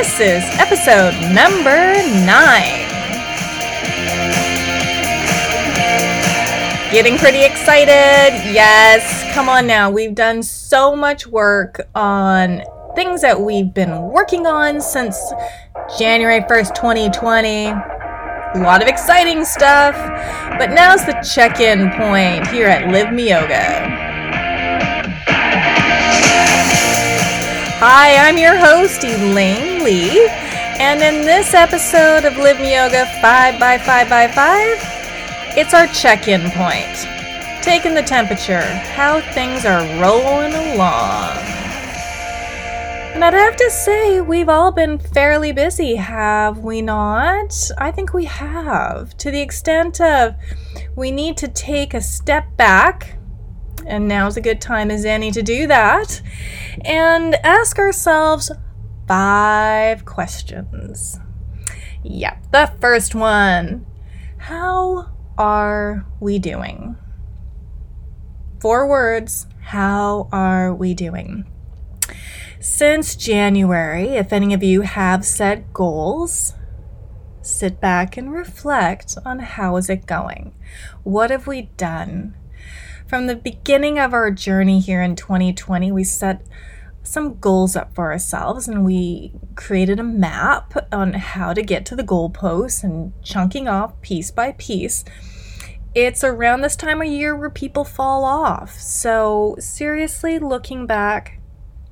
This is episode number nine. Getting pretty excited. Yes, come on now. We've done so much work on things that we've been working on since January 1st, 2020. A lot of exciting stuff. But now's the check in point here at LIVEmeoga. Hi, I'm your host, Elaine Lee, and in this episode of LIVEmeoga 5 by 5 by 5 it's our check in point. Taking the temperature, how things are rolling along. And I'd have to say, we've all been fairly busy, have we not? I think we have. To the extent of we need to take a step back and now's a good time as any to do that, and ask ourselves five questions. Yep, the first one How are we doing? Four words How are we doing? Since January, if any of you have set goals, sit back and reflect on how is it going? What have we done? From the beginning of our journey here in 2020, we set some goals up for ourselves and we created a map on how to get to the goalposts and chunking off piece by piece. It's around this time of year where people fall off. So, seriously, looking back,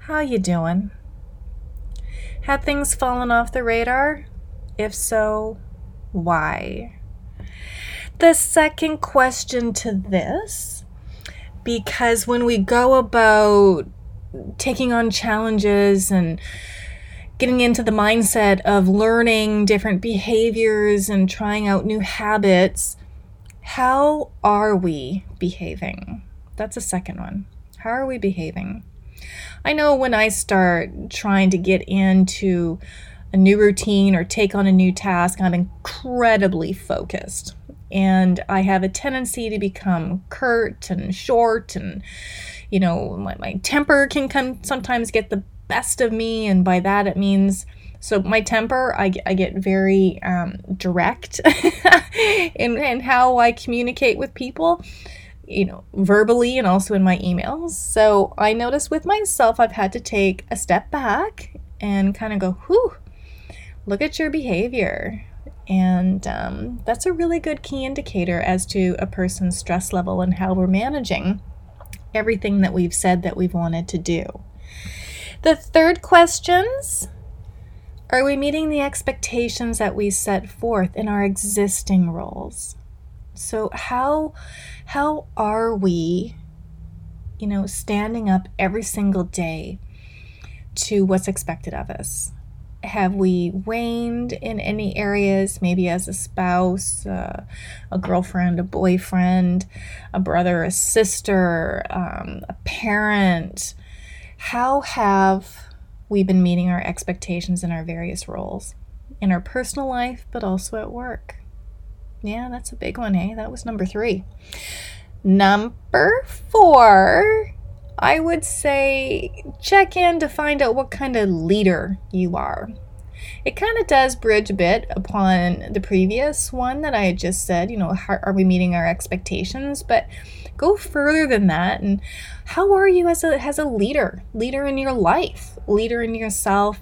how you doing? Had things fallen off the radar? If so, why? The second question to this because when we go about taking on challenges and getting into the mindset of learning different behaviors and trying out new habits, how are we behaving? That's a second one. How are we behaving? I know when I start trying to get into a new routine or take on a new task, I'm incredibly focused and I have a tendency to become curt and short, and you know, my, my temper can come sometimes get the best of me, and by that it means so my temper I, I get very um, direct in, in how I communicate with people you know verbally and also in my emails. So I notice with myself I've had to take a step back and kind of go whew look at your behavior and um, that's a really good key indicator as to a person's stress level and how we're managing everything that we've said that we've wanted to do. The third questions are we meeting the expectations that we set forth in our existing roles? So how how are we you know standing up every single day to what's expected of us? Have we waned in any areas, maybe as a spouse, uh, a girlfriend, a boyfriend, a brother, a sister, um, a parent? How have we been meeting our expectations in our various roles in our personal life, but also at work? Yeah, that's a big one, eh? That was number three. Number four I would say check in to find out what kind of leader you are. It kind of does bridge a bit upon the previous one that I just said, you know, how, are we meeting our expectations? But go further than that and how are you as a as a leader, leader in your life, leader in yourself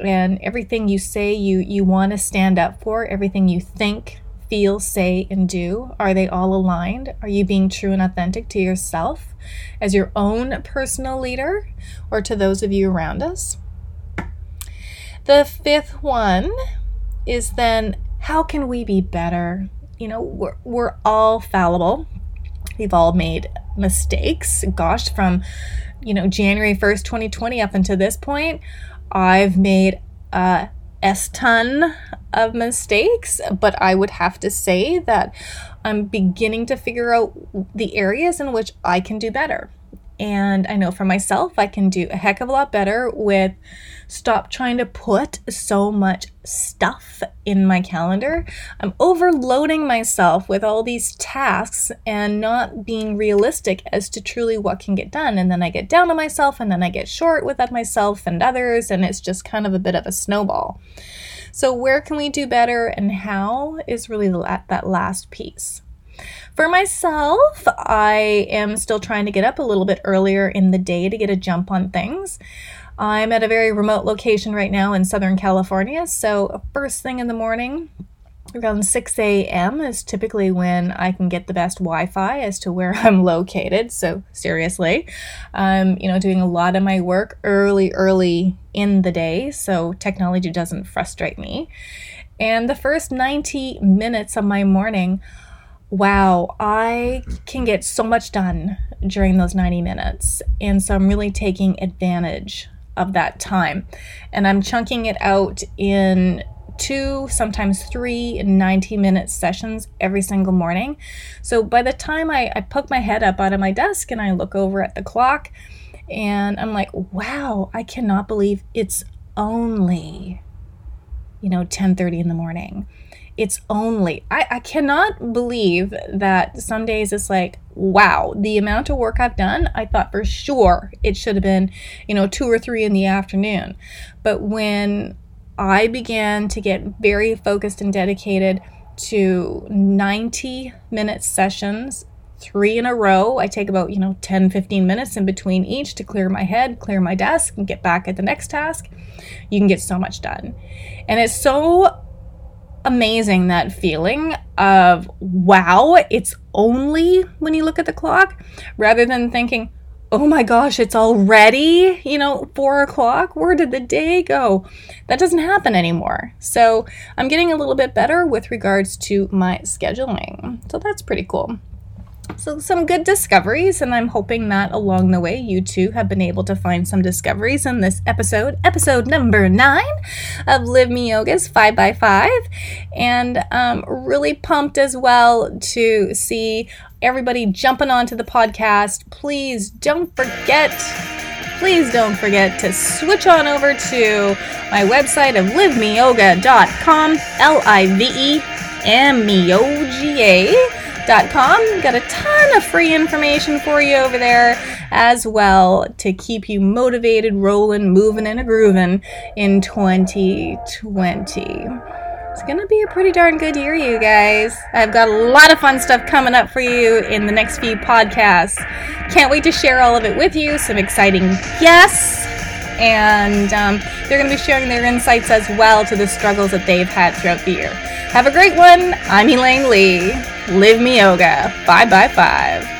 and everything you say you you want to stand up for, everything you think, feel, say, and do? Are they all aligned? Are you being true and authentic to yourself as your own personal leader or to those of you around us? The fifth one is then how can we be better? You know, we're, we're all fallible. We've all made mistakes. Gosh, from, you know, January 1st, 2020 up until this point, I've made a S ton of mistakes, but I would have to say that I'm beginning to figure out the areas in which I can do better. And I know for myself, I can do a heck of a lot better with stop trying to put so much stuff in my calendar. I'm overloading myself with all these tasks and not being realistic as to truly what can get done. And then I get down on myself and then I get short with myself and others. And it's just kind of a bit of a snowball. So, where can we do better and how is really that last piece. For myself, I am still trying to get up a little bit earlier in the day to get a jump on things. I'm at a very remote location right now in Southern California, so first thing in the morning, around 6 a.m. is typically when I can get the best Wi-Fi as to where I'm located. So seriously, I'm you know doing a lot of my work early, early in the day, so technology doesn't frustrate me. And the first 90 minutes of my morning wow, I can get so much done during those 90 minutes. And so I'm really taking advantage of that time. And I'm chunking it out in two, sometimes three 90 minute sessions every single morning. So by the time I, I poke my head up out of my desk and I look over at the clock, and I'm like, wow, I cannot believe it's only, you know, 10:30 in the morning. It's only I, I cannot believe that some days it's like wow the amount of work i've done i thought for sure it should have been you know two or three in the afternoon. But when i began to get very focused and dedicated to 90 minute sessions three in a row i take about you know 10 15 minutes in between each to clear my head clear my desk and get back at the next task you can get so much done and it's so amazing that feeling of wow, it's only when you look at the clock rather than thinking, oh my gosh, it's already, you know, four o'clock. Where did the day go? That doesn't happen anymore. So I'm getting a little bit better with regards to my scheduling. So that's pretty cool. So, some good discoveries, and I'm hoping that along the way you too have been able to find some discoveries in this episode, episode number nine of LIVEmeoga's 5x5. And um, really pumped as well to see everybody jumping onto the podcast. Please don't forget please don't forget to switch on over to my website of livemeoga.com, L I V E M E O G A com. Got a ton of free information for you over there as well to keep you motivated, rolling, moving, and a grooving in 2020. It's going to be a pretty darn good year, you guys. I've got a lot of fun stuff coming up for you in the next few podcasts. Can't wait to share all of it with you. Some exciting guests. And um, they're going to be sharing their insights as well to the struggles that they've had throughout the year. Have a great one. I'm Elaine Lee. LIVEmeoga. Bye bye five.